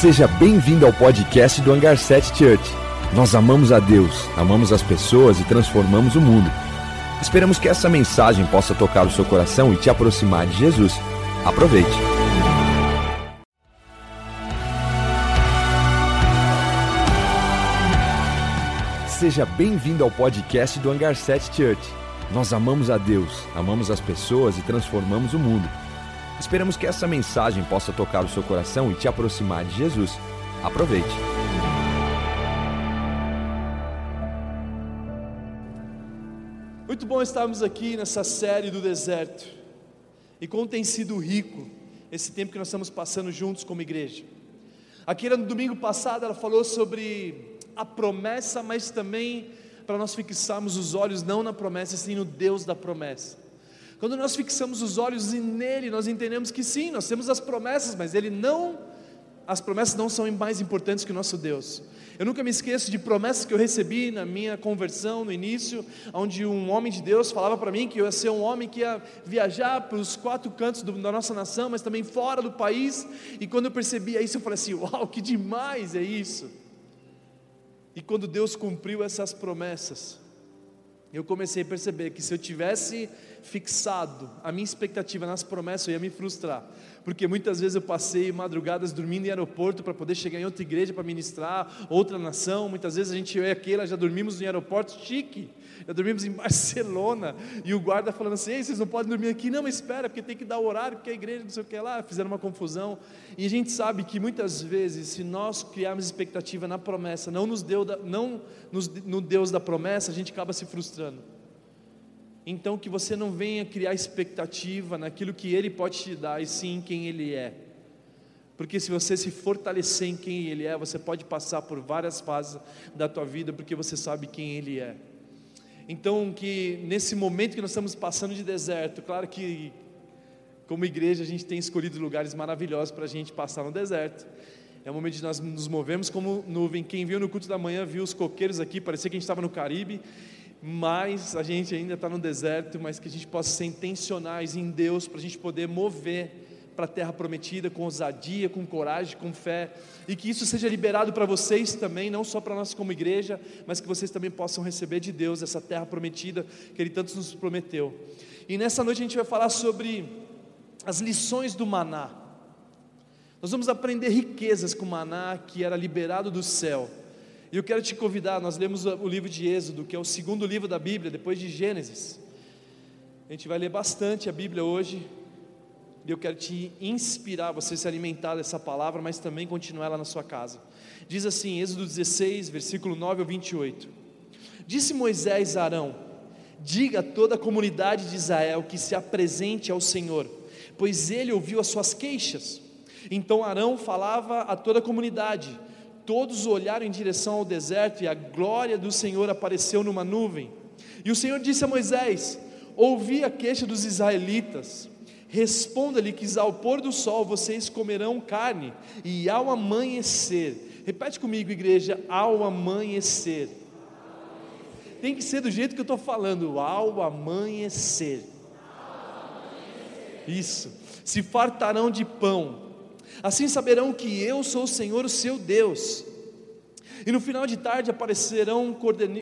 Seja bem-vindo ao podcast do Hangar 7 Church. Nós amamos a Deus, amamos as pessoas e transformamos o mundo. Esperamos que essa mensagem possa tocar o seu coração e te aproximar de Jesus. Aproveite. Seja bem-vindo ao podcast do Hangar 7 Church. Nós amamos a Deus, amamos as pessoas e transformamos o mundo. Esperamos que essa mensagem possa tocar o seu coração e te aproximar de Jesus. Aproveite. Muito bom estarmos aqui nessa série do deserto. E como tem sido rico esse tempo que nós estamos passando juntos como igreja. Aqui no domingo passado ela falou sobre a promessa, mas também para nós fixarmos os olhos não na promessa, sim no Deus da promessa. Quando nós fixamos os olhos nele, nós entendemos que sim, nós temos as promessas, mas ele não, as promessas não são mais importantes que o nosso Deus. Eu nunca me esqueço de promessas que eu recebi na minha conversão no início, onde um homem de Deus falava para mim que eu ia ser um homem que ia viajar para os quatro cantos do, da nossa nação, mas também fora do país. E quando eu percebia isso, eu falei assim: Uau, que demais é isso! E quando Deus cumpriu essas promessas, eu comecei a perceber que se eu tivesse fixado a minha expectativa nas promessas, eu ia me frustrar. Porque muitas vezes eu passei madrugadas dormindo em aeroporto para poder chegar em outra igreja para ministrar, outra nação. Muitas vezes a gente, eu e aquela, já dormimos em aeroporto chique, já dormimos em Barcelona. E o guarda falando assim: Ei, vocês não podem dormir aqui, não, mas espera, porque tem que dar o horário, porque a igreja não sei o que lá. Fizeram uma confusão. E a gente sabe que muitas vezes, se nós criarmos expectativa na promessa, não nos deu, não nos, no Deus da promessa, a gente acaba se frustrando. Então que você não venha criar expectativa naquilo que Ele pode te dar, e sim em quem Ele é. Porque se você se fortalecer em quem Ele é, você pode passar por várias fases da tua vida, porque você sabe quem Ele é. Então que nesse momento que nós estamos passando de deserto, claro que como igreja a gente tem escolhido lugares maravilhosos para a gente passar no deserto. É o momento de nós nos movemos como nuvem. Quem viu no culto da manhã viu os coqueiros aqui, parecia que a gente estava no Caribe mas a gente ainda está no deserto, mas que a gente possa ser intencionais em Deus para a gente poder mover para a terra prometida com ousadia, com coragem, com fé, e que isso seja liberado para vocês também, não só para nós como igreja, mas que vocês também possam receber de Deus essa terra prometida que Ele tanto nos prometeu. E nessa noite a gente vai falar sobre as lições do maná. Nós vamos aprender riquezas com o maná que era liberado do céu. E eu quero te convidar, nós lemos o livro de Êxodo, que é o segundo livro da Bíblia, depois de Gênesis. A gente vai ler bastante a Bíblia hoje. E eu quero te inspirar, você se alimentar dessa palavra, mas também continuar ela na sua casa. Diz assim, Êxodo 16, versículo 9 ao 28. Disse Moisés a Arão: Diga a toda a comunidade de Israel que se apresente ao Senhor, pois ele ouviu as suas queixas. Então Arão falava a toda a comunidade todos olharam em direção ao deserto e a glória do Senhor apareceu numa nuvem. E o Senhor disse a Moisés: Ouvi a queixa dos israelitas. Responda-lhe que ao pôr do sol vocês comerão carne, e ao amanhecer, repete comigo, igreja, ao amanhecer. Tem que ser do jeito que eu estou falando, ao amanhecer. Isso, se fartarão de pão, Assim saberão que eu sou o Senhor, o seu Deus. E no final de tarde aparecerão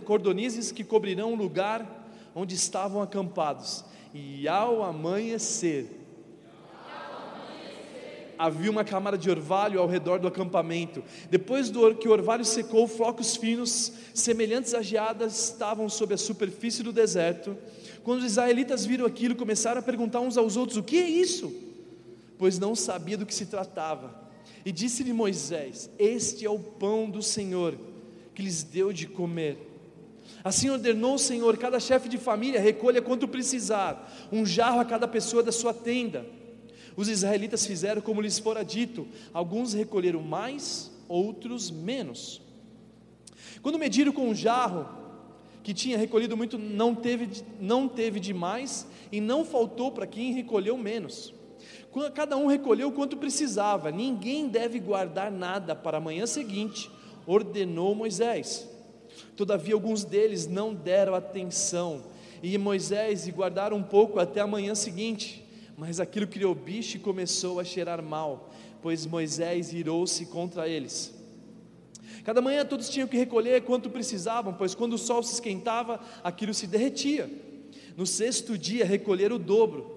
cordonizes que cobrirão o lugar onde estavam acampados. E ao amanhecer, havia uma camada de orvalho ao redor do acampamento. Depois do que o orvalho secou, flocos finos, semelhantes a geadas, estavam sobre a superfície do deserto. Quando os israelitas viram aquilo, começaram a perguntar uns aos outros: O que é isso? pois não sabia do que se tratava. E disse-lhe Moisés: Este é o pão do Senhor, que lhes deu de comer. Assim ordenou o Senhor: cada chefe de família recolha quanto precisar, um jarro a cada pessoa da sua tenda. Os israelitas fizeram como lhes fora dito, alguns recolheram mais, outros menos. Quando mediram com um jarro, que tinha recolhido muito, não teve, não teve demais, e não faltou para quem recolheu menos. Cada um recolheu quanto precisava, ninguém deve guardar nada para a manhã seguinte, ordenou Moisés. Todavia, alguns deles não deram atenção, e Moisés e guardaram um pouco até a manhã seguinte, Mas aquilo criou bicho e começou a cheirar mal, pois Moisés irou-se contra eles. Cada manhã todos tinham que recolher quanto precisavam, pois quando o sol se esquentava, aquilo se derretia. No sexto dia, recolher o dobro,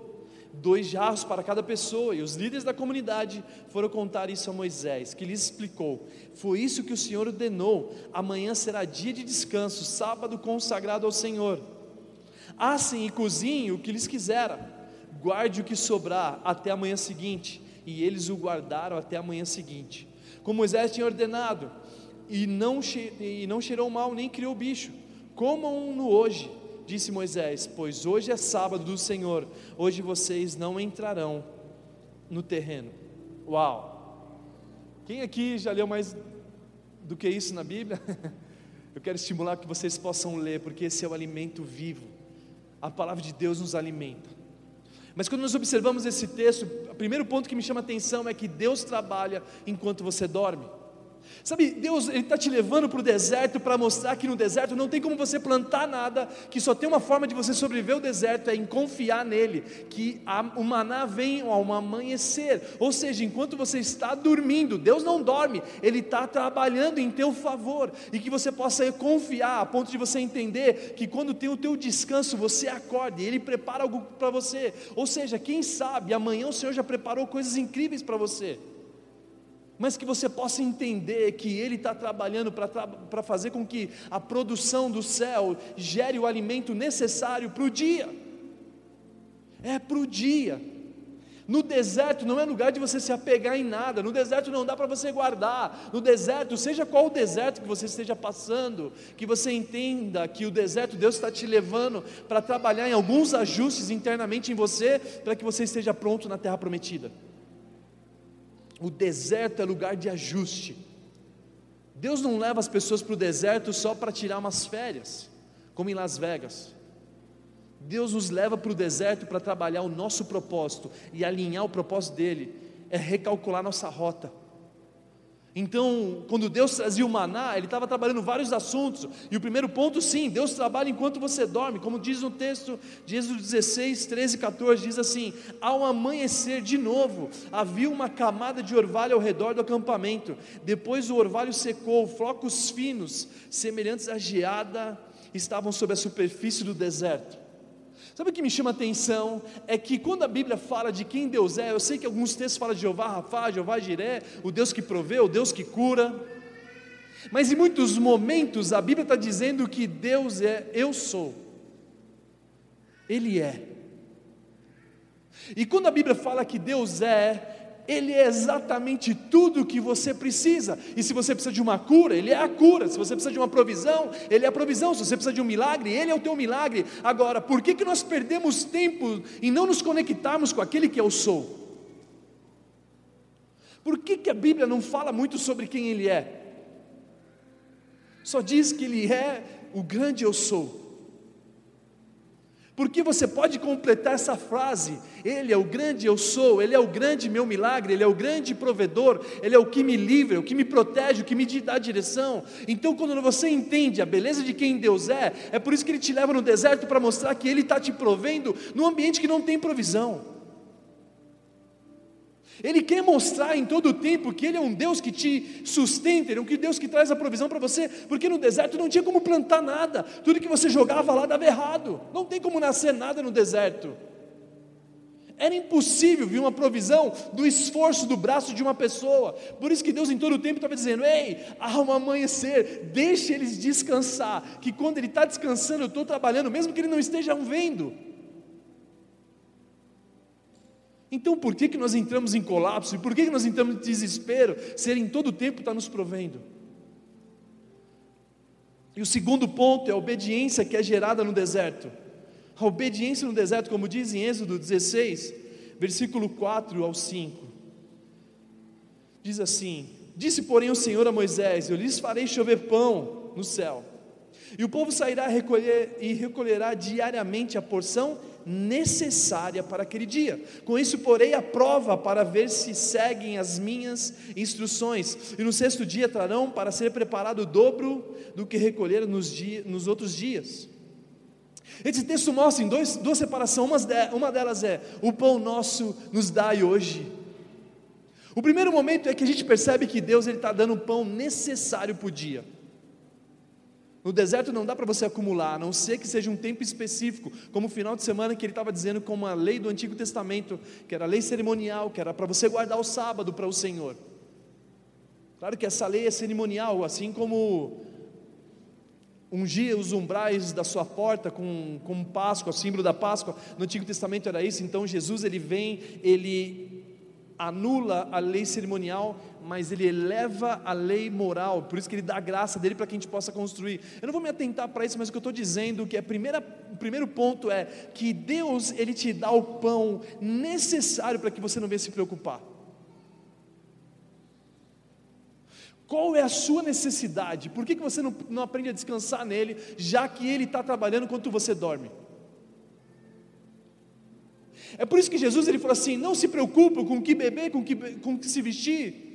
dois jarros para cada pessoa, e os líderes da comunidade foram contar isso a Moisés, que lhes explicou: Foi isso que o Senhor ordenou, amanhã será dia de descanso, sábado consagrado ao Senhor. Assem e cozinhem o que lhes quiserem guarde o que sobrar até a manhã seguinte. E eles o guardaram até a manhã seguinte. Como Moisés tinha ordenado, e não, e não cheirou mal, nem criou bicho. Comam-no hoje, disse Moisés, pois hoje é sábado do Senhor, hoje vocês não entrarão no terreno. Uau! Quem aqui já leu mais do que isso na Bíblia? Eu quero estimular que vocês possam ler, porque esse é o alimento vivo. A palavra de Deus nos alimenta. Mas quando nós observamos esse texto, o primeiro ponto que me chama a atenção é que Deus trabalha enquanto você dorme. Sabe, Deus está te levando para o deserto para mostrar que no deserto não tem como você plantar nada, que só tem uma forma de você sobreviver o deserto é em confiar nele, que a, o maná vem ao amanhecer. Ou seja, enquanto você está dormindo, Deus não dorme, Ele está trabalhando em teu favor e que você possa confiar a ponto de você entender que quando tem o teu descanso você acorda e Ele prepara algo para você. Ou seja, quem sabe amanhã o Senhor já preparou coisas incríveis para você mas que você possa entender que Ele está trabalhando para fazer com que a produção do céu gere o alimento necessário para o dia. É para o dia. No deserto não é lugar de você se apegar em nada, no deserto não dá para você guardar, no deserto, seja qual o deserto que você esteja passando, que você entenda que o deserto Deus está te levando para trabalhar em alguns ajustes internamente em você, para que você esteja pronto na terra prometida. O deserto é lugar de ajuste. Deus não leva as pessoas para o deserto só para tirar umas férias, como em Las Vegas. Deus nos leva para o deserto para trabalhar o nosso propósito e alinhar o propósito dele, é recalcular nossa rota. Então, quando Deus trazia o maná, Ele estava trabalhando vários assuntos. E o primeiro ponto, sim, Deus trabalha enquanto você dorme, como diz no texto de Êxodo 16, 13 e 14: diz assim: Ao amanhecer de novo, havia uma camada de orvalho ao redor do acampamento. Depois o orvalho secou, flocos finos, semelhantes à geada, estavam sobre a superfície do deserto. Sabe o que me chama a atenção? É que quando a Bíblia fala de quem Deus é, eu sei que alguns textos falam de Jeová Rafá, Jeová Jiré, o Deus que provê, o Deus que cura. Mas em muitos momentos a Bíblia está dizendo que Deus é eu sou. Ele é. E quando a Bíblia fala que Deus é, ele é exatamente tudo o que você precisa. E se você precisa de uma cura, Ele é a cura. Se você precisa de uma provisão, Ele é a provisão. Se você precisa de um milagre, Ele é o teu milagre. Agora, por que, que nós perdemos tempo em não nos conectarmos com aquele que eu sou? Por que, que a Bíblia não fala muito sobre quem Ele é? Só diz que Ele é o grande eu sou. Porque você pode completar essa frase: Ele é o grande eu sou, Ele é o grande meu milagre, Ele é o grande provedor, Ele é o que me livra, o que me protege, o que me dá direção. Então, quando você entende a beleza de quem Deus é, é por isso que Ele te leva no deserto para mostrar que Ele está te provendo num ambiente que não tem provisão. Ele quer mostrar em todo o tempo que Ele é um Deus que te sustenta, Ele é um Deus que traz a provisão para você, porque no deserto não tinha como plantar nada, tudo que você jogava lá dava errado, não tem como nascer nada no deserto. Era impossível vir uma provisão do esforço do braço de uma pessoa, por isso que Deus em todo o tempo estava dizendo: Ei, há um amanhecer, deixe eles descansar, que quando Ele está descansando, eu estou trabalhando, mesmo que Ele não esteja vendo. Então por que, que nós entramos em colapso? E por que, que nós entramos em desespero? Se Ele em todo o tempo está nos provendo. E o segundo ponto é a obediência que é gerada no deserto. A obediência no deserto, como diz em Êxodo 16, versículo 4 ao 5. Diz assim: Disse, porém, o Senhor a Moisés: Eu lhes farei chover pão no céu, e o povo sairá recolher e recolherá diariamente a porção necessária para aquele dia. Com isso, porei a prova para ver se seguem as minhas instruções. E no sexto dia trarão para ser preparado o dobro do que recolheram nos, dia, nos outros dias. Esse texto mostra em dois, duas separações, uma delas é: o pão nosso nos dai hoje. O primeiro momento é que a gente percebe que Deus está dando o pão necessário para o dia. No deserto não dá para você acumular, a não ser que seja um tempo específico, como o final de semana que ele estava dizendo como a lei do Antigo Testamento, que era a lei cerimonial, que era para você guardar o sábado para o Senhor. Claro que essa lei é cerimonial, assim como ungir os umbrais da sua porta com, com Páscoa, símbolo da Páscoa, no Antigo Testamento era isso, então Jesus ele vem, ele anula a lei cerimonial, mas ele eleva a lei moral, por isso que ele dá a graça dele para que a gente possa construir. Eu não vou me atentar para isso, mas o que eu estou dizendo que a primeira, o primeiro ponto é que Deus ele te dá o pão necessário para que você não venha se preocupar. Qual é a sua necessidade? Por que, que você não, não aprende a descansar nele, já que ele está trabalhando enquanto você dorme? É por isso que Jesus ele falou assim: não se preocupe com o que beber, com o que, com o que se vestir.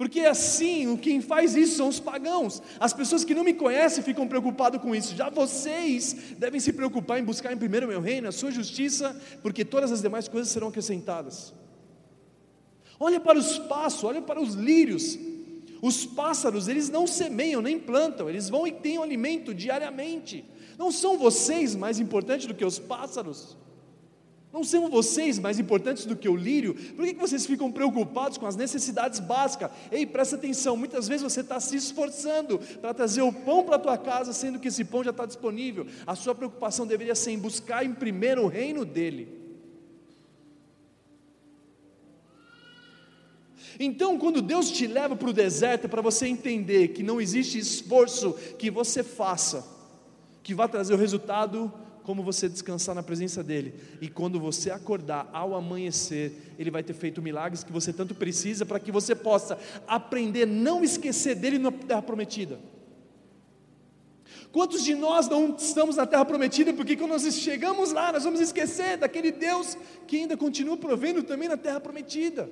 Porque assim, quem faz isso são os pagãos. As pessoas que não me conhecem ficam preocupadas com isso. Já vocês devem se preocupar em buscar em primeiro o meu reino, a sua justiça, porque todas as demais coisas serão acrescentadas. Olha para os passos, olha para os lírios. Os pássaros, eles não semeiam nem plantam, eles vão e têm alimento diariamente. Não são vocês mais importantes do que os pássaros? Não são vocês mais importantes do que o lírio? Por que, vocês ficam preocupados com as necessidades básicas? Ei, presta atenção, muitas vezes você está se esforçando para trazer o pão para a tua casa, sendo que esse pão já está disponível. A sua preocupação deveria ser em buscar em primeiro o reino dele. Então, quando Deus te leva para o deserto, é para você entender que não existe esforço que você faça que vá trazer o resultado como você descansar na presença dEle. E quando você acordar ao amanhecer, Ele vai ter feito milagres que você tanto precisa para que você possa aprender não esquecer dEle na terra prometida. Quantos de nós não estamos na terra prometida porque quando nós chegamos lá, nós vamos esquecer daquele Deus que ainda continua provendo também na terra prometida?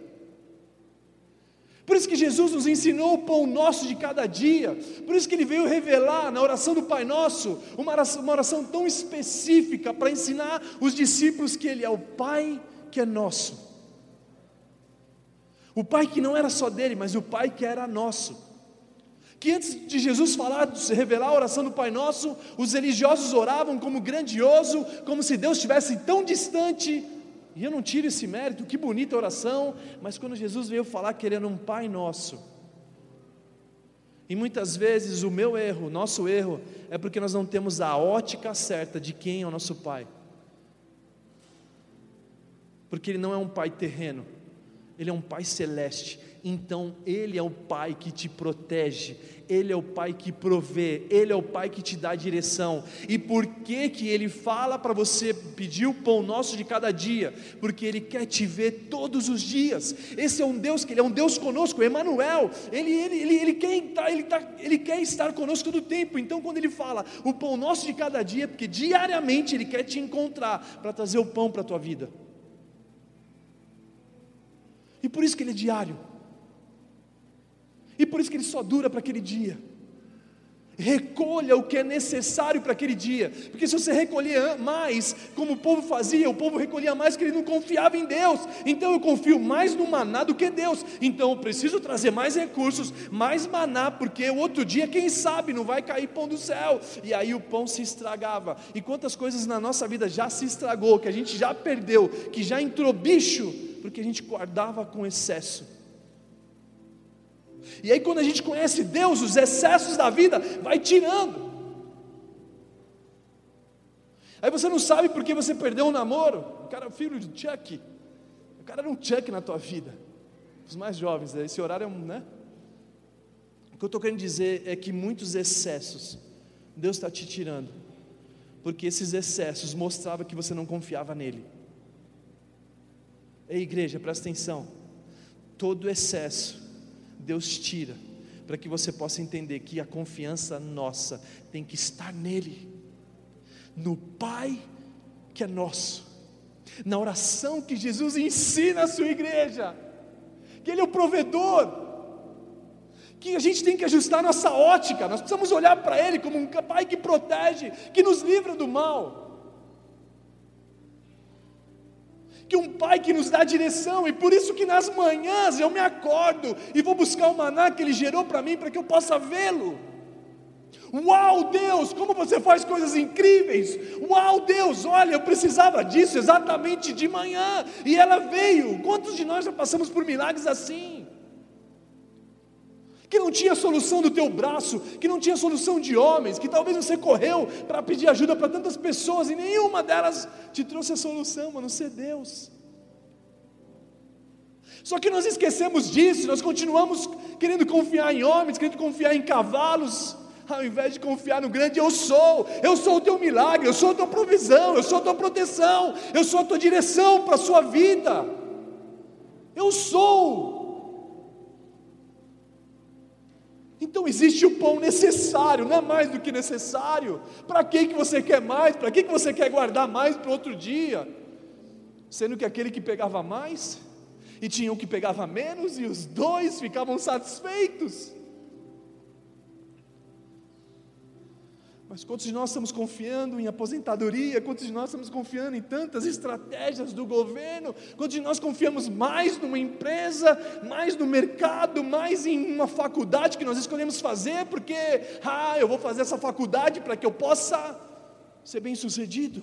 Por isso que Jesus nos ensinou o pão nosso de cada dia. Por isso que ele veio revelar na oração do Pai Nosso uma oração, uma oração tão específica para ensinar os discípulos que ele é o Pai que é nosso. O Pai que não era só dele, mas o Pai que era nosso. Que antes de Jesus falar, revelar a oração do Pai Nosso, os religiosos oravam como grandioso, como se Deus estivesse tão distante e eu não tiro esse mérito, que bonita oração, mas quando Jesus veio falar querendo um Pai Nosso, e muitas vezes o meu erro, nosso erro, é porque nós não temos a ótica certa de quem é o nosso Pai. Porque Ele não é um Pai terreno, Ele é um Pai celeste, então Ele é o Pai que te protege, Ele é o Pai que provê, Ele é o Pai que te dá direção. E por que que Ele fala para você pedir o pão nosso de cada dia? Porque Ele quer te ver todos os dias. Esse é um Deus que Ele é um Deus conosco, Emmanuel. Ele, ele, ele, ele, quer estar, ele, tá, ele quer estar conosco todo o tempo. Então quando Ele fala o pão nosso de cada dia, é porque diariamente Ele quer te encontrar para trazer o pão para a tua vida. E por isso que Ele é diário. E por isso que ele só dura para aquele dia. Recolha o que é necessário para aquele dia, porque se você recolher mais, como o povo fazia, o povo recolhia mais porque ele não confiava em Deus. Então eu confio mais no maná do que Deus. Então eu preciso trazer mais recursos, mais maná, porque o outro dia, quem sabe, não vai cair pão do céu. E aí o pão se estragava. E quantas coisas na nossa vida já se estragou, que a gente já perdeu, que já entrou bicho, porque a gente guardava com excesso. E aí, quando a gente conhece Deus, os excessos da vida vai tirando. Aí você não sabe porque você perdeu um namoro. O cara é filho de Chuck. O cara era um Chuck na tua vida. Os mais jovens, esse horário é um, né? O que eu estou querendo dizer é que muitos excessos Deus está te tirando, porque esses excessos mostravam que você não confiava nele. Ei, igreja, presta atenção. Todo excesso Deus tira, para que você possa entender que a confiança nossa tem que estar nele, no Pai que é nosso, na oração que Jesus ensina a sua igreja, que Ele é o provedor, que a gente tem que ajustar nossa ótica, nós precisamos olhar para Ele como um Pai que protege, que nos livra do mal. Que um pai que nos dá direção, e por isso que nas manhãs eu me acordo e vou buscar o maná que ele gerou para mim, para que eu possa vê-lo. Uau, Deus, como você faz coisas incríveis! Uau, Deus, olha, eu precisava disso exatamente de manhã, e ela veio. Quantos de nós já passamos por milagres assim? Que não tinha solução do teu braço, que não tinha solução de homens, que talvez você correu para pedir ajuda para tantas pessoas e nenhuma delas te trouxe a solução, a não ser Deus. Só que nós esquecemos disso, nós continuamos querendo confiar em homens, querendo confiar em cavalos, ao invés de confiar no grande eu sou, eu sou o teu milagre, eu sou a tua provisão, eu sou a tua proteção, eu sou a tua direção para a sua vida. Eu sou. Então existe o pão necessário, não é mais do que necessário. Para que que você quer mais? Para que que você quer guardar mais para outro dia? Sendo que aquele que pegava mais e tinha o que pegava menos e os dois ficavam satisfeitos. Mas quantos de nós estamos confiando em aposentadoria? Quantos de nós estamos confiando em tantas estratégias do governo? Quantos de nós confiamos mais numa empresa, mais no mercado, mais em uma faculdade que nós escolhemos fazer, porque, ah, eu vou fazer essa faculdade para que eu possa ser bem sucedido?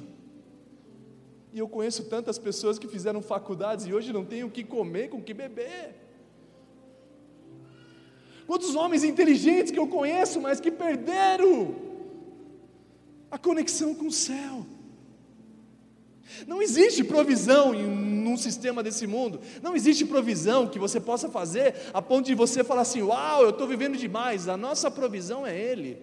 E eu conheço tantas pessoas que fizeram faculdades e hoje não têm o que comer, com o que beber. Quantos homens inteligentes que eu conheço, mas que perderam a conexão com o céu. Não existe provisão em um sistema desse mundo. Não existe provisão que você possa fazer a ponto de você falar assim: Uau, eu estou vivendo demais. A nossa provisão é Ele.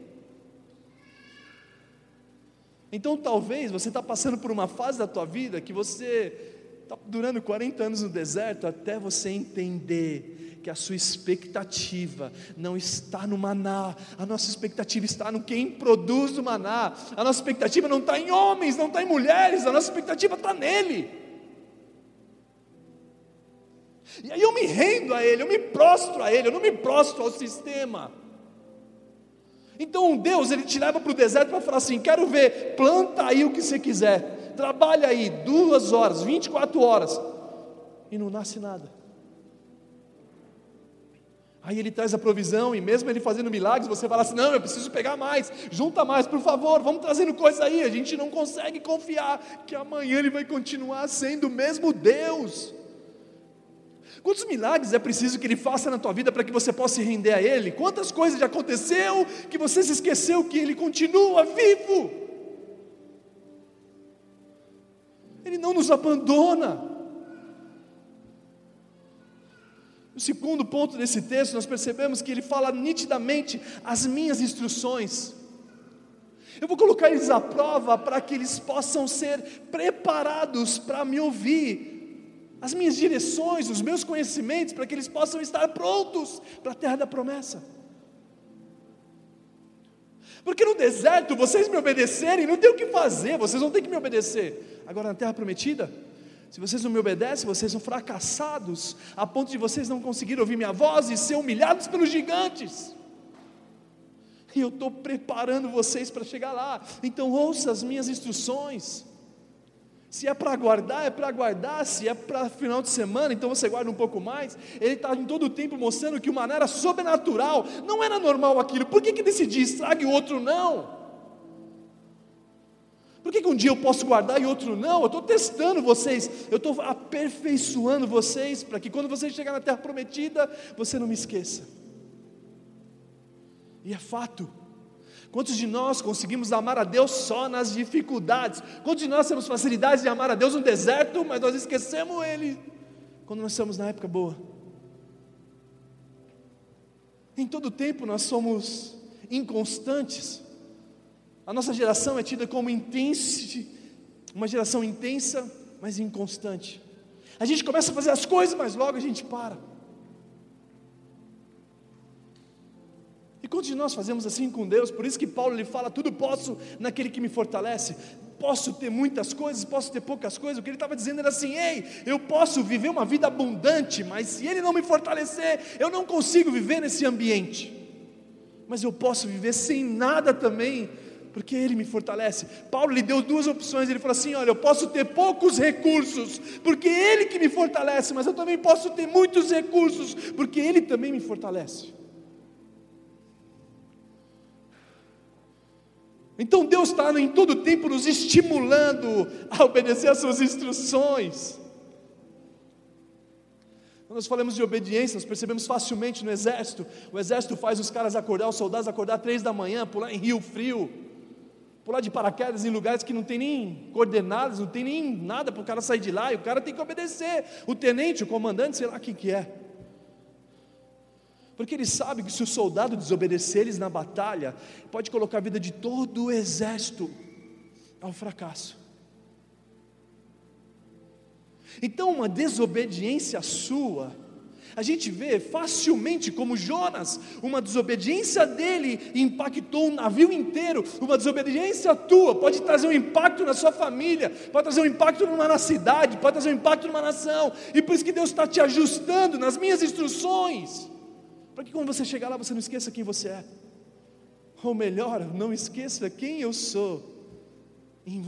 Então talvez você está passando por uma fase da tua vida que você está durando 40 anos no deserto até você entender que a sua expectativa não está no maná, a nossa expectativa está no quem produz o maná, a nossa expectativa não está em homens, não está em mulheres, a nossa expectativa está nele. E aí eu me rendo a Ele, eu me prostro a Ele, eu não me prostro ao sistema. Então Deus, Ele te leva para o deserto para falar assim: quero ver, planta aí o que você quiser, trabalha aí duas horas, 24 horas, e não nasce nada. Aí ele traz a provisão, e mesmo ele fazendo milagres, você fala assim: não, eu preciso pegar mais, junta mais, por favor, vamos trazendo coisa aí. A gente não consegue confiar que amanhã ele vai continuar sendo o mesmo Deus. Quantos milagres é preciso que ele faça na tua vida para que você possa se render a ele? Quantas coisas já aconteceu que você se esqueceu que ele continua vivo? Ele não nos abandona. O segundo ponto desse texto, nós percebemos que ele fala nitidamente as minhas instruções. Eu vou colocar eles à prova para que eles possam ser preparados para me ouvir. As minhas direções, os meus conhecimentos, para que eles possam estar prontos para a terra da promessa. Porque no deserto vocês me obedecerem, não tem o que fazer, vocês vão ter que me obedecer. Agora na terra prometida, se vocês não me obedecem, vocês são fracassados, a ponto de vocês não conseguirem ouvir minha voz e ser humilhados pelos gigantes. E eu estou preparando vocês para chegar lá. Então ouça as minhas instruções. Se é para guardar, é para guardar. Se é para final de semana, então você guarda um pouco mais. Ele está em todo o tempo mostrando que uma era sobrenatural. Não era normal aquilo. Por que, que decidir estrague e o outro não? Por que, que um dia eu posso guardar e outro não? Eu estou testando vocês, eu estou aperfeiçoando vocês, para que quando vocês chegarem na terra prometida, você não me esqueça. E é fato. Quantos de nós conseguimos amar a Deus só nas dificuldades? Quantos de nós temos facilidade de amar a Deus no deserto, mas nós esquecemos Ele quando nós estamos na época boa? Em todo tempo nós somos inconstantes. A nossa geração é tida como intensa, uma geração intensa, mas inconstante. A gente começa a fazer as coisas, mas logo a gente para. Quantos de nós fazemos assim com Deus? Por isso que Paulo lhe fala: tudo posso naquele que me fortalece. Posso ter muitas coisas, posso ter poucas coisas. O que ele estava dizendo era assim: ei, eu posso viver uma vida abundante, mas se ele não me fortalecer, eu não consigo viver nesse ambiente. Mas eu posso viver sem nada também, porque Ele me fortalece. Paulo lhe deu duas opções. Ele falou assim: Olha, eu posso ter poucos recursos, porque Ele que me fortalece, mas eu também posso ter muitos recursos, porque Ele também me fortalece. Então Deus está em todo tempo nos estimulando a obedecer às suas instruções. Quando nós falamos de obediência, nós percebemos facilmente no exército. O exército faz os caras acordar, os soldados acordar três da manhã, pular em rio frio, pular de paraquedas em lugares que não tem nem coordenadas, não tem nem nada para o cara sair de lá, e o cara tem que obedecer. O tenente, o comandante, sei lá quem que é. Porque ele sabe que se o soldado desobedecer eles na batalha, pode colocar a vida de todo o exército ao fracasso. Então, uma desobediência sua, a gente vê facilmente como Jonas, uma desobediência dele impactou um navio inteiro, uma desobediência tua pode trazer um impacto na sua família, pode trazer um impacto numa cidade, pode trazer um impacto numa nação, e por isso que Deus está te ajustando nas minhas instruções, para que quando você chegar lá você não esqueça quem você é, ou melhor, não esqueça quem eu sou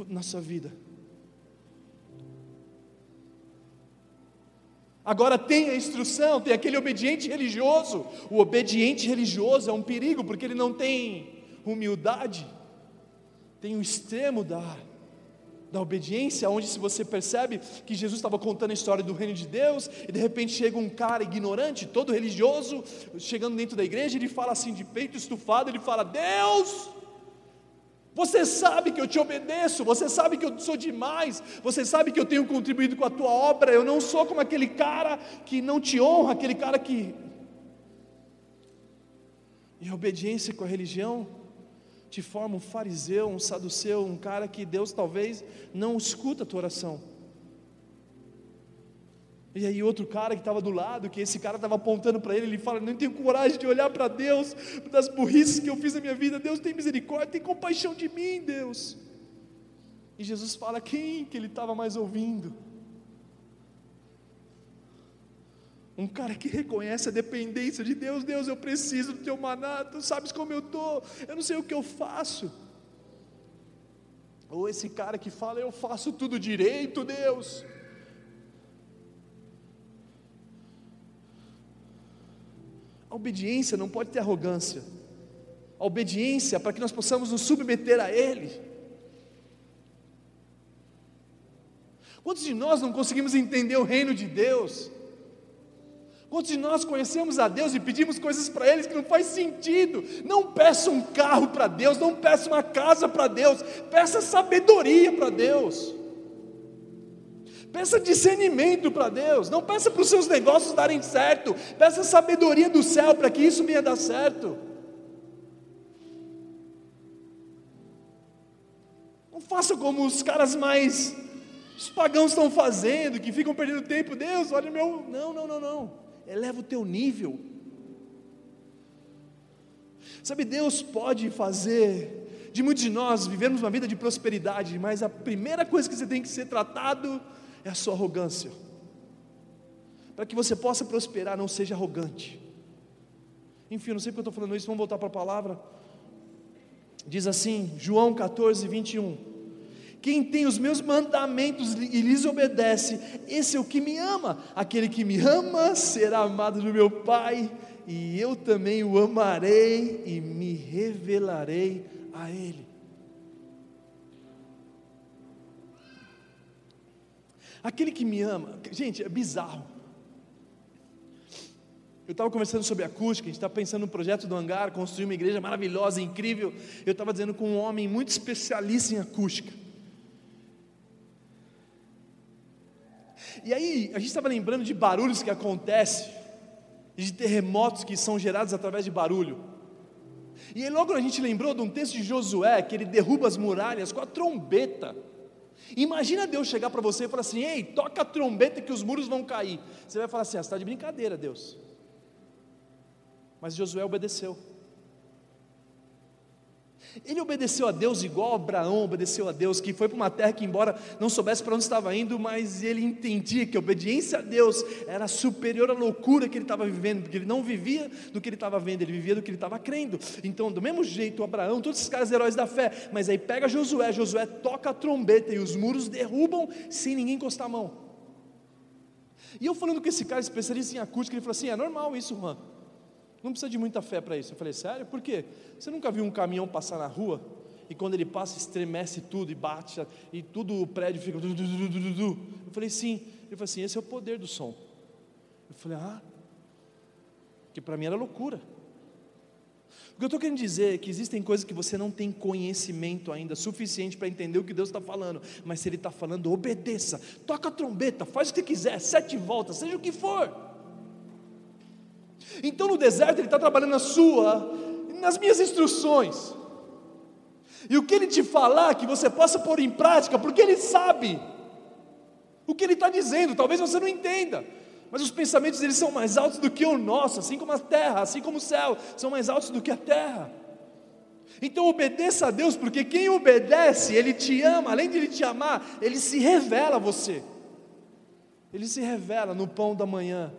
na sua vida. Agora tem a instrução, tem aquele obediente religioso. O obediente religioso é um perigo, porque ele não tem humildade, tem o extremo da, da obediência, onde se você percebe que Jesus estava contando a história do reino de Deus, e de repente chega um cara ignorante, todo religioso, chegando dentro da igreja, ele fala assim de peito estufado, ele fala: Deus, você sabe que eu te obedeço, você sabe que eu sou demais, você sabe que eu tenho contribuído com a tua obra, eu não sou como aquele cara que não te honra, aquele cara que. E a obediência com a religião te forma um fariseu, um saduceu, um cara que Deus talvez não escuta a tua oração. E aí outro cara que estava do lado, que esse cara estava apontando para ele, ele fala: "Não tenho coragem de olhar para Deus das burrices que eu fiz na minha vida. Deus tem misericórdia, tem compaixão de mim, Deus." E Jesus fala quem que ele estava mais ouvindo? Um cara que reconhece a dependência de Deus, Deus, eu preciso do teu maná, tu sabes como eu estou, eu não sei o que eu faço. Ou esse cara que fala, eu faço tudo direito, Deus. A obediência não pode ter arrogância. A obediência é para que nós possamos nos submeter a Ele. Quantos de nós não conseguimos entender o reino de Deus? Quantos de nós conhecemos a Deus e pedimos coisas para Ele que não faz sentido? Não peça um carro para Deus, não peça uma casa para Deus, peça sabedoria para Deus. Peça discernimento para Deus, não peça para os seus negócios darem certo, peça sabedoria do céu para que isso venha dar certo. Não faça como os caras mais, os pagãos estão fazendo, que ficam perdendo tempo. Deus, olha meu. Não, não, não, não. Eleva o teu nível. Sabe, Deus pode fazer de muitos de nós vivermos uma vida de prosperidade, mas a primeira coisa que você tem que ser tratado é a sua arrogância. Para que você possa prosperar, não seja arrogante. Enfim, não sei porque eu estou falando isso, vamos voltar para a palavra. Diz assim, João 14, 21. Quem tem os meus mandamentos e lhes obedece, esse é o que me ama. Aquele que me ama será amado do meu Pai, e eu também o amarei e me revelarei a Ele. Aquele que me ama, gente, é bizarro. Eu estava conversando sobre acústica, a gente está pensando no projeto do hangar, construir uma igreja maravilhosa, incrível. Eu estava dizendo com um homem muito especialista em acústica. E aí, a gente estava lembrando de barulhos que acontecem, de terremotos que são gerados através de barulho. E aí, logo a gente lembrou de um texto de Josué, que ele derruba as muralhas com a trombeta. Imagina Deus chegar para você e falar assim: ei, toca a trombeta que os muros vão cair. Você vai falar assim: ah, você está de brincadeira, Deus. Mas Josué obedeceu. Ele obedeceu a Deus igual Abraão obedeceu a Deus, que foi para uma terra que, embora não soubesse para onde estava indo, mas ele entendia que a obediência a Deus era superior à loucura que ele estava vivendo, porque ele não vivia do que ele estava vendo, ele vivia do que ele estava crendo. Então, do mesmo jeito, Abraão, todos esses caras heróis da fé, mas aí pega Josué, Josué toca a trombeta e os muros derrubam sem ninguém encostar a mão. E eu falando com esse cara especialista em acústica, ele falou assim: é normal isso, Juan. Não precisa de muita fé para isso. Eu falei, sério? Por quê? Você nunca viu um caminhão passar na rua e quando ele passa estremece tudo e bate e tudo o prédio fica. Eu falei, sim. Ele falou assim: esse é o poder do som. Eu falei, ah, que para mim era loucura. O que eu estou querendo dizer é que existem coisas que você não tem conhecimento ainda suficiente para entender o que Deus está falando, mas se Ele está falando, obedeça, toca a trombeta, faz o que quiser, sete voltas, seja o que for. Então no deserto ele está trabalhando na sua, nas minhas instruções. E o que ele te falar, que você possa pôr em prática, porque ele sabe o que ele está dizendo, talvez você não entenda, mas os pensamentos dele são mais altos do que o nosso, assim como a terra, assim como o céu, são mais altos do que a terra. Então obedeça a Deus, porque quem obedece, Ele te ama, além de Ele te amar, Ele se revela a você. Ele se revela no pão da manhã,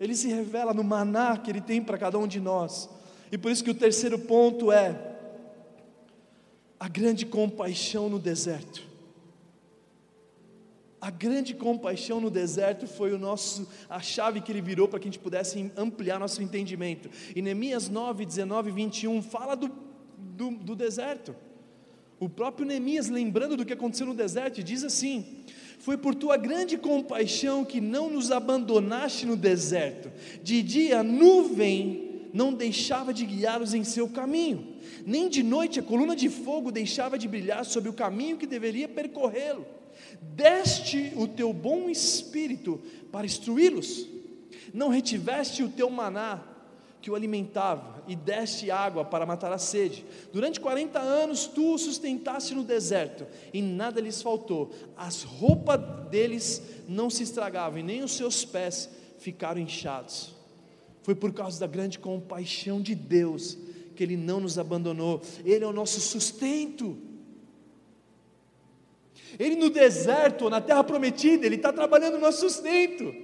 ele se revela no maná que ele tem para cada um de nós. E por isso que o terceiro ponto é a grande compaixão no deserto. A grande compaixão no deserto foi o nosso a chave que ele virou para que a gente pudesse ampliar nosso entendimento. E Neemias 9, 19 e 21 fala do, do, do deserto. O próprio Neemias, lembrando do que aconteceu no deserto, diz assim: foi por tua grande compaixão que não nos abandonaste no deserto. De dia a nuvem não deixava de guiá-los em seu caminho, nem de noite a coluna de fogo deixava de brilhar sobre o caminho que deveria percorrê-lo. Deste o teu bom espírito para instruí-los, não retiveste o teu maná que o alimentava e deste água para matar a sede. Durante 40 anos tu o sustentaste no deserto e nada lhes faltou. As roupas deles não se estragavam e nem os seus pés ficaram inchados. Foi por causa da grande compaixão de Deus que Ele não nos abandonou. Ele é o nosso sustento. Ele no deserto, na terra prometida, Ele está trabalhando o nosso sustento.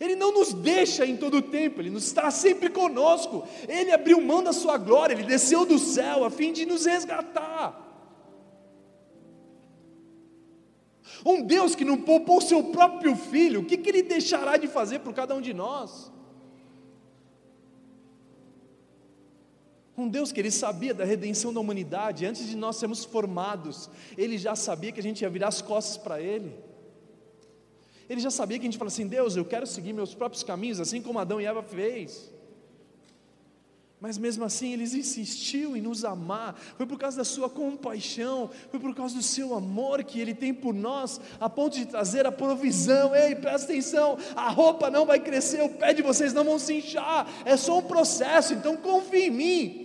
Ele não nos deixa em todo o tempo, Ele está sempre conosco. Ele abriu mão da sua glória, Ele desceu do céu a fim de nos resgatar. Um Deus que não poupou seu próprio filho, o que, que Ele deixará de fazer por cada um de nós? Um Deus que Ele sabia da redenção da humanidade, antes de nós sermos formados, Ele já sabia que a gente ia virar as costas para Ele. Ele já sabia que a gente fala assim: Deus, eu quero seguir meus próprios caminhos, assim como Adão e Eva fez. Mas mesmo assim, ele insistiu em nos amar, foi por causa da sua compaixão, foi por causa do seu amor que ele tem por nós, a ponto de trazer a provisão. Ei, presta atenção, a roupa não vai crescer, o pé de vocês não vão se inchar, é só um processo, então confie em mim.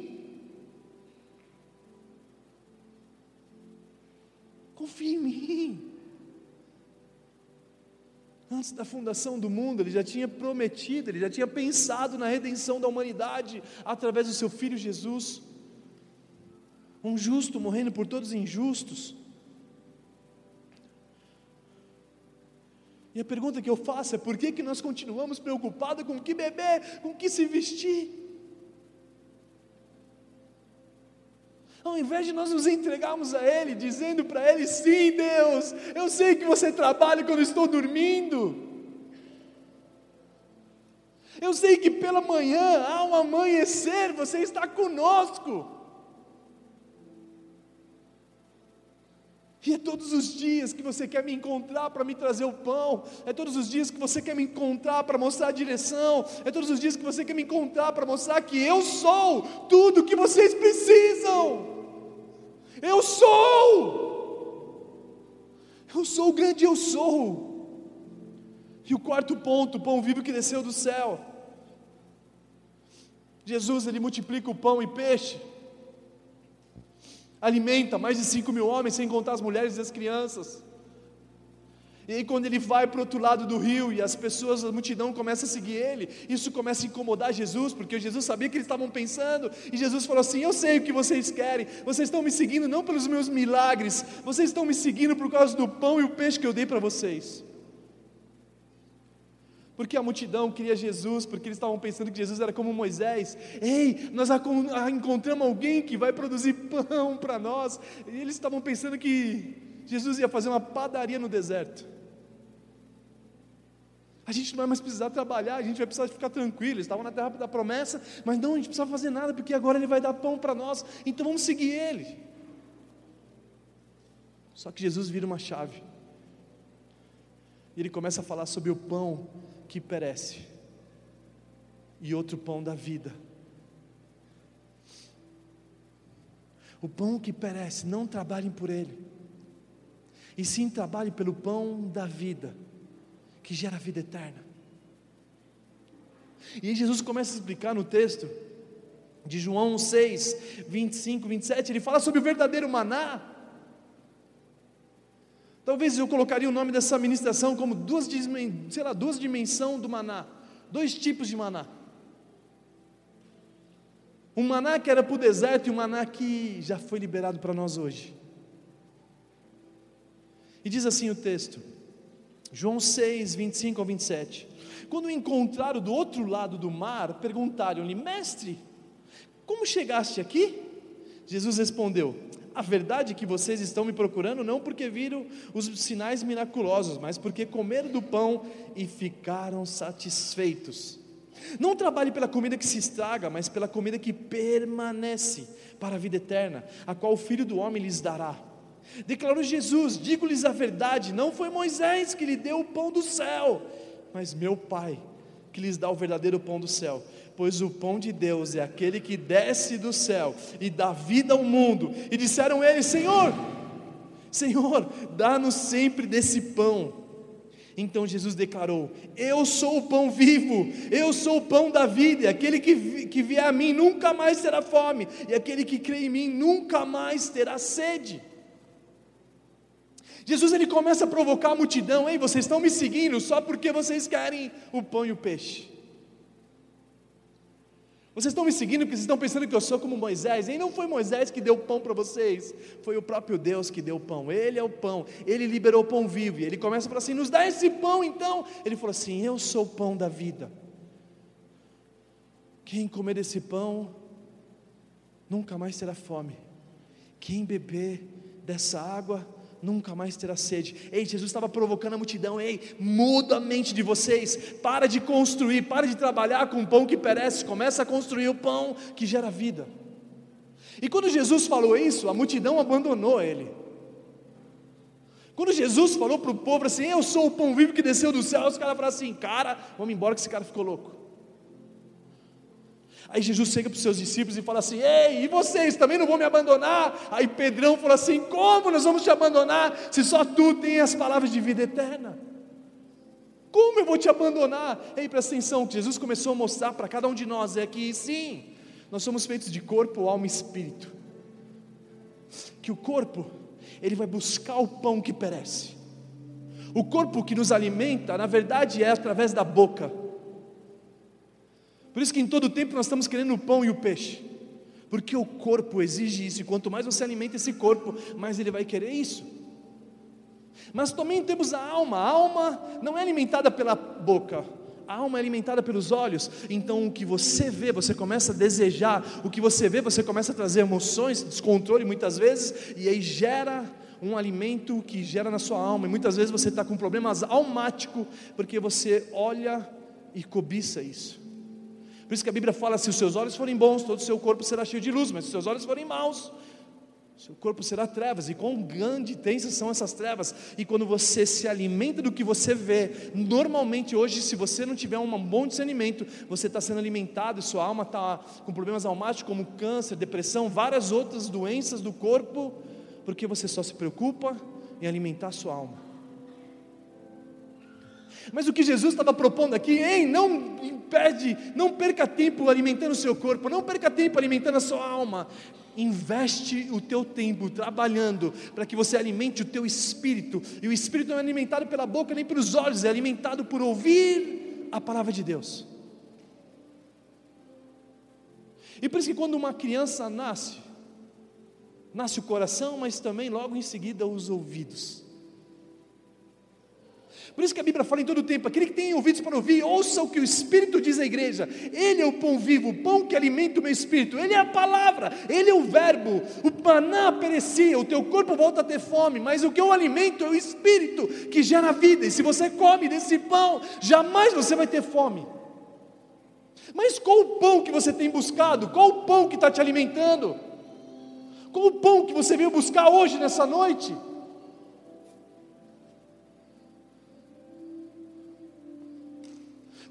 Confie em mim. Antes da fundação do mundo, ele já tinha prometido, ele já tinha pensado na redenção da humanidade através do seu filho Jesus. Um justo morrendo por todos os injustos. E a pergunta que eu faço é: por que, que nós continuamos preocupados com o que beber, com o que se vestir? Ao invés de nós nos entregarmos a Ele, dizendo para Ele: sim, Deus, eu sei que você trabalha quando estou dormindo. Eu sei que pela manhã, ao amanhecer, você está conosco. E é todos os dias que você quer me encontrar para me trazer o pão, é todos os dias que você quer me encontrar para mostrar a direção, é todos os dias que você quer me encontrar para mostrar que eu sou tudo o que vocês precisam. Eu sou! Eu sou o grande eu sou. E o quarto ponto, o pão vivo que desceu do céu. Jesus ele multiplica o pão e peixe alimenta mais de 5 mil homens, sem contar as mulheres e as crianças. E aí, quando ele vai para o outro lado do rio e as pessoas, a multidão começa a seguir ele, isso começa a incomodar Jesus, porque Jesus sabia que eles estavam pensando, e Jesus falou assim: Eu sei o que vocês querem, vocês estão me seguindo não pelos meus milagres, vocês estão me seguindo por causa do pão e o peixe que eu dei para vocês. Porque a multidão queria Jesus, porque eles estavam pensando que Jesus era como Moisés. Ei, nós encontramos alguém que vai produzir pão para nós. E eles estavam pensando que Jesus ia fazer uma padaria no deserto. A gente não vai mais precisar trabalhar, a gente vai precisar ficar tranquilo. Eles estavam na terra da promessa, mas não, a gente precisa fazer nada, porque agora Ele vai dar pão para nós, então vamos seguir Ele. Só que Jesus vira uma chave, e Ele começa a falar sobre o pão que perece e outro pão da vida. O pão que perece, não trabalhem por ele, e sim trabalhem pelo pão da vida que gera vida eterna. E aí Jesus começa a explicar no texto de João 6, 25, 27, ele fala sobre o verdadeiro maná. Talvez eu colocaria o nome dessa ministração como duas, sei lá, duas dimensões do maná, dois tipos de maná. Um maná que era para o deserto e um maná que já foi liberado para nós hoje. E diz assim o texto: João 6, 25 ao 27. Quando o encontraram do outro lado do mar, perguntaram-lhe: Mestre, como chegaste aqui? Jesus respondeu: A verdade é que vocês estão me procurando não porque viram os sinais miraculosos, mas porque comeram do pão e ficaram satisfeitos. Não trabalhe pela comida que se estraga, mas pela comida que permanece para a vida eterna, a qual o Filho do Homem lhes dará Declarou Jesus: Digo-lhes a verdade, não foi Moisés que lhe deu o pão do céu, mas meu Pai que lhes dá o verdadeiro pão do céu. Pois o pão de Deus é aquele que desce do céu e dá vida ao mundo. E disseram eles: Senhor, Senhor, dá-nos sempre desse pão. Então Jesus declarou: Eu sou o pão vivo, eu sou o pão da vida, aquele que, que vier a mim nunca mais terá fome, e aquele que crê em mim nunca mais terá sede. Jesus ele começa a provocar a multidão, ei, vocês estão me seguindo só porque vocês querem o pão e o peixe. Vocês estão me seguindo porque vocês estão pensando que eu sou como Moisés, e não foi Moisés que deu o pão para vocês, foi o próprio Deus que deu o pão, Ele é o pão, Ele liberou o pão vivo, e Ele começa a falar assim: nos dá esse pão então. Ele falou assim: eu sou o pão da vida. Quem comer desse pão, nunca mais terá fome, quem beber dessa água, nunca mais terá sede. Ei, Jesus estava provocando a multidão, ei, muda a mente de vocês, para de construir, para de trabalhar com pão que perece, começa a construir o pão que gera vida. E quando Jesus falou isso, a multidão abandonou ele. Quando Jesus falou para o povo assim, eu sou o pão vivo que desceu do céu, os caras falaram assim, cara, vamos embora que esse cara ficou louco. Aí Jesus chega para os seus discípulos e fala assim: Ei, e vocês também não vão me abandonar? Aí Pedrão fala assim: Como nós vamos te abandonar se só tu tens as palavras de vida eterna? Como eu vou te abandonar? Ei, presta atenção, que Jesus começou a mostrar para cada um de nós é que sim, nós somos feitos de corpo, alma e espírito. Que o corpo, ele vai buscar o pão que perece. O corpo que nos alimenta, na verdade, é através da boca. Por isso que em todo tempo nós estamos querendo o pão e o peixe. Porque o corpo exige isso, e quanto mais você alimenta esse corpo, mais ele vai querer isso. Mas também temos a alma. A alma não é alimentada pela boca, a alma é alimentada pelos olhos. Então o que você vê, você começa a desejar, o que você vê, você começa a trazer emoções, descontrole muitas vezes, e aí gera um alimento que gera na sua alma. E muitas vezes você está com problemas almáticos, porque você olha e cobiça isso. Por isso que a Bíblia fala: se os seus olhos forem bons, todo o seu corpo será cheio de luz, mas se os seus olhos forem maus, seu corpo será trevas, e quão grande tensas são essas trevas. E quando você se alimenta do que você vê, normalmente hoje, se você não tiver um bom discernimento, você está sendo alimentado e sua alma está com problemas almáticos como câncer, depressão, várias outras doenças do corpo, porque você só se preocupa em alimentar sua alma. Mas o que Jesus estava propondo aqui, ei, não impede, não perca tempo alimentando o seu corpo, não perca tempo alimentando a sua alma. investe o teu tempo trabalhando para que você alimente o teu espírito, e o espírito não é alimentado pela boca nem pelos olhos, é alimentado por ouvir a palavra de Deus. E por isso que quando uma criança nasce, nasce o coração, mas também logo em seguida os ouvidos. Por isso que a Bíblia fala em todo tempo: aquele que tem ouvidos para ouvir, ouça o que o Espírito diz à igreja. Ele é o pão vivo, o pão que alimenta o meu espírito. Ele é a palavra, ele é o verbo. O maná perecia, o teu corpo volta a ter fome, mas o que eu alimento é o Espírito que gera vida. E se você come desse pão, jamais você vai ter fome. Mas qual o pão que você tem buscado? Qual o pão que está te alimentando? Qual o pão que você veio buscar hoje, nessa noite?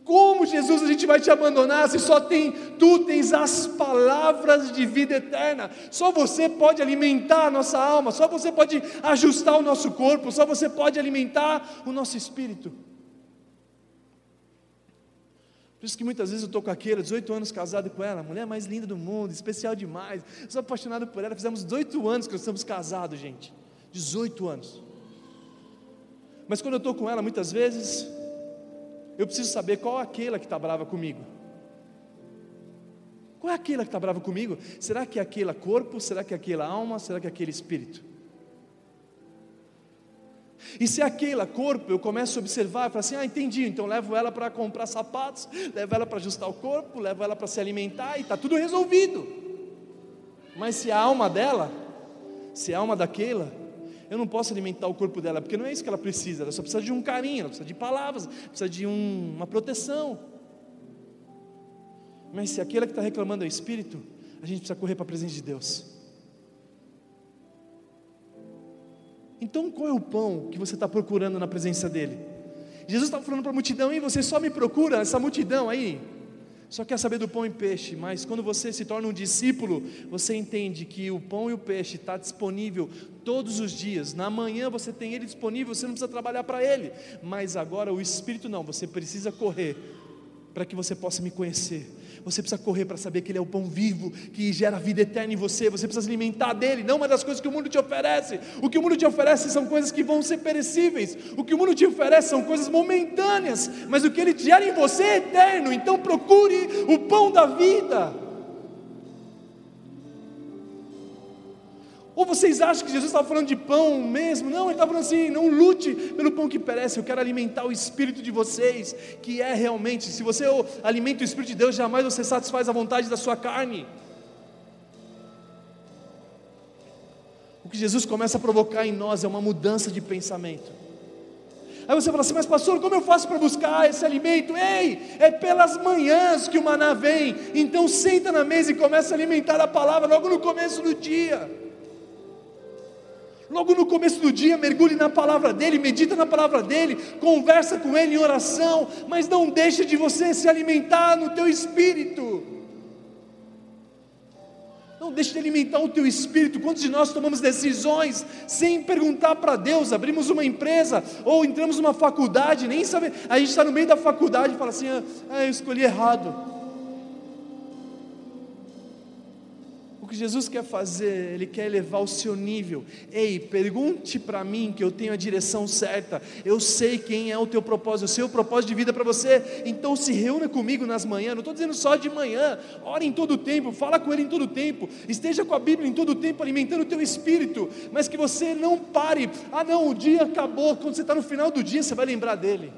Como Jesus a gente vai te abandonar se só tem tu tens as palavras de vida eterna? Só você pode alimentar a nossa alma, só você pode ajustar o nosso corpo, só você pode alimentar o nosso espírito. Por isso que muitas vezes eu estou com aquela, 18 anos casado com ela, a mulher mais linda do mundo, especial demais. Sou apaixonado por ela, fizemos 18 anos que nós estamos casados, gente. 18 anos. Mas quando eu estou com ela, muitas vezes, eu preciso saber qual é aquela que está brava comigo. Qual é aquela que está brava comigo? Será que é aquele corpo? Será que é aquela alma? Será que é aquele espírito? E se aquela corpo, eu começo a observar e falo assim: ah, entendi, então levo ela para comprar sapatos, levo ela para ajustar o corpo, levo ela para se alimentar e está tudo resolvido. Mas se a alma dela, se a alma daquela, eu não posso alimentar o corpo dela, porque não é isso que ela precisa, ela só precisa de um carinho, ela precisa de palavras, precisa de um, uma proteção. Mas se aquela que está reclamando é o espírito, a gente precisa correr para a presença de Deus. Então qual é o pão que você está procurando na presença dEle? Jesus estava falando para a multidão, e você só me procura, essa multidão aí, só quer saber do pão e peixe, mas quando você se torna um discípulo, você entende que o pão e o peixe está disponível todos os dias. Na manhã você tem ele disponível, você não precisa trabalhar para ele, mas agora o Espírito não, você precisa correr para que você possa me conhecer. Você precisa correr para saber que Ele é o pão vivo que gera vida eterna em você. Você precisa se alimentar dele, não uma das coisas que o mundo te oferece. O que o mundo te oferece são coisas que vão ser perecíveis. O que o mundo te oferece são coisas momentâneas. Mas o que Ele gera em você é eterno. Então procure o pão da vida. Ou vocês acham que Jesus estava falando de pão mesmo? Não, ele estava falando assim: não lute pelo pão que perece, eu quero alimentar o espírito de vocês, que é realmente, se você alimenta o espírito de Deus, jamais você satisfaz a vontade da sua carne. O que Jesus começa a provocar em nós é uma mudança de pensamento. Aí você fala assim, mas pastor, como eu faço para buscar esse alimento? Ei, é pelas manhãs que o maná vem. Então senta na mesa e começa a alimentar a palavra logo no começo do dia. Logo no começo do dia, mergulhe na palavra dele, medita na palavra dele, conversa com ele em oração, mas não deixe de você se alimentar no teu espírito. Não deixe de alimentar o teu espírito. Quantos de nós tomamos decisões sem perguntar para Deus? Abrimos uma empresa ou entramos numa faculdade, nem sabe. A gente está no meio da faculdade e fala assim: ah, eu escolhi errado. Que Jesus quer fazer, Ele quer elevar o seu nível. Ei, pergunte para mim que eu tenho a direção certa. Eu sei quem é o teu propósito, o propósito de vida para você. Então se reúna comigo nas manhãs. Não estou dizendo só de manhã. Ore em todo o tempo, fala com Ele em todo o tempo. Esteja com a Bíblia em todo o tempo, alimentando o teu espírito. Mas que você não pare. Ah, não, o dia acabou. Quando você está no final do dia, você vai lembrar dele.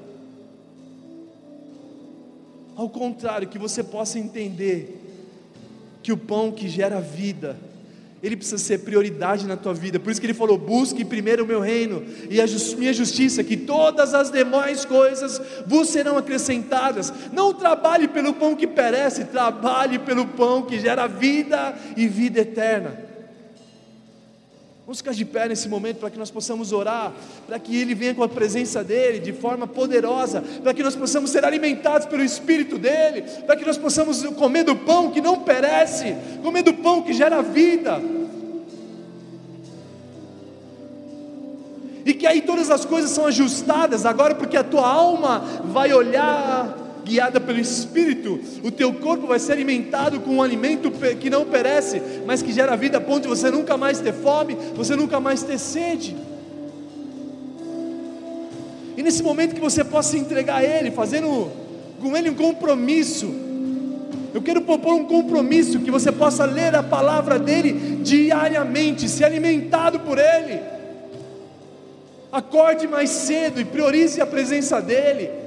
Ao contrário, que você possa entender que o pão que gera vida, ele precisa ser prioridade na tua vida. Por isso que ele falou: busque primeiro o meu reino e a minha justiça, que todas as demais coisas vos serão acrescentadas. Não trabalhe pelo pão que perece, trabalhe pelo pão que gera vida e vida eterna. Vamos ficar de pé nesse momento para que nós possamos orar, para que Ele venha com a presença dEle de forma poderosa, para que nós possamos ser alimentados pelo Espírito dEle, para que nós possamos comer do pão que não perece, comer do pão que gera vida. E que aí todas as coisas são ajustadas agora, porque a tua alma vai olhar guiada pelo Espírito, o teu corpo vai ser alimentado com um alimento que não perece, mas que gera vida a ponto de você nunca mais ter fome, você nunca mais ter sede. E nesse momento que você possa entregar a Ele, fazendo com Ele um compromisso, eu quero propor um compromisso que você possa ler a palavra dele diariamente, ser alimentado por Ele. Acorde mais cedo e priorize a presença dEle.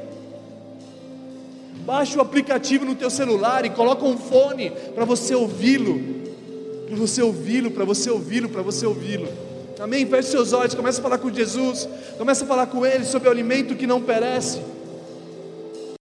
Baixe o aplicativo no teu celular e coloca um fone para você ouvi-lo, para você ouvi-lo, para você ouvi-lo, para você ouvi-lo. Amém? Feche seus olhos, comece a falar com Jesus, comece a falar com Ele sobre o alimento que não perece.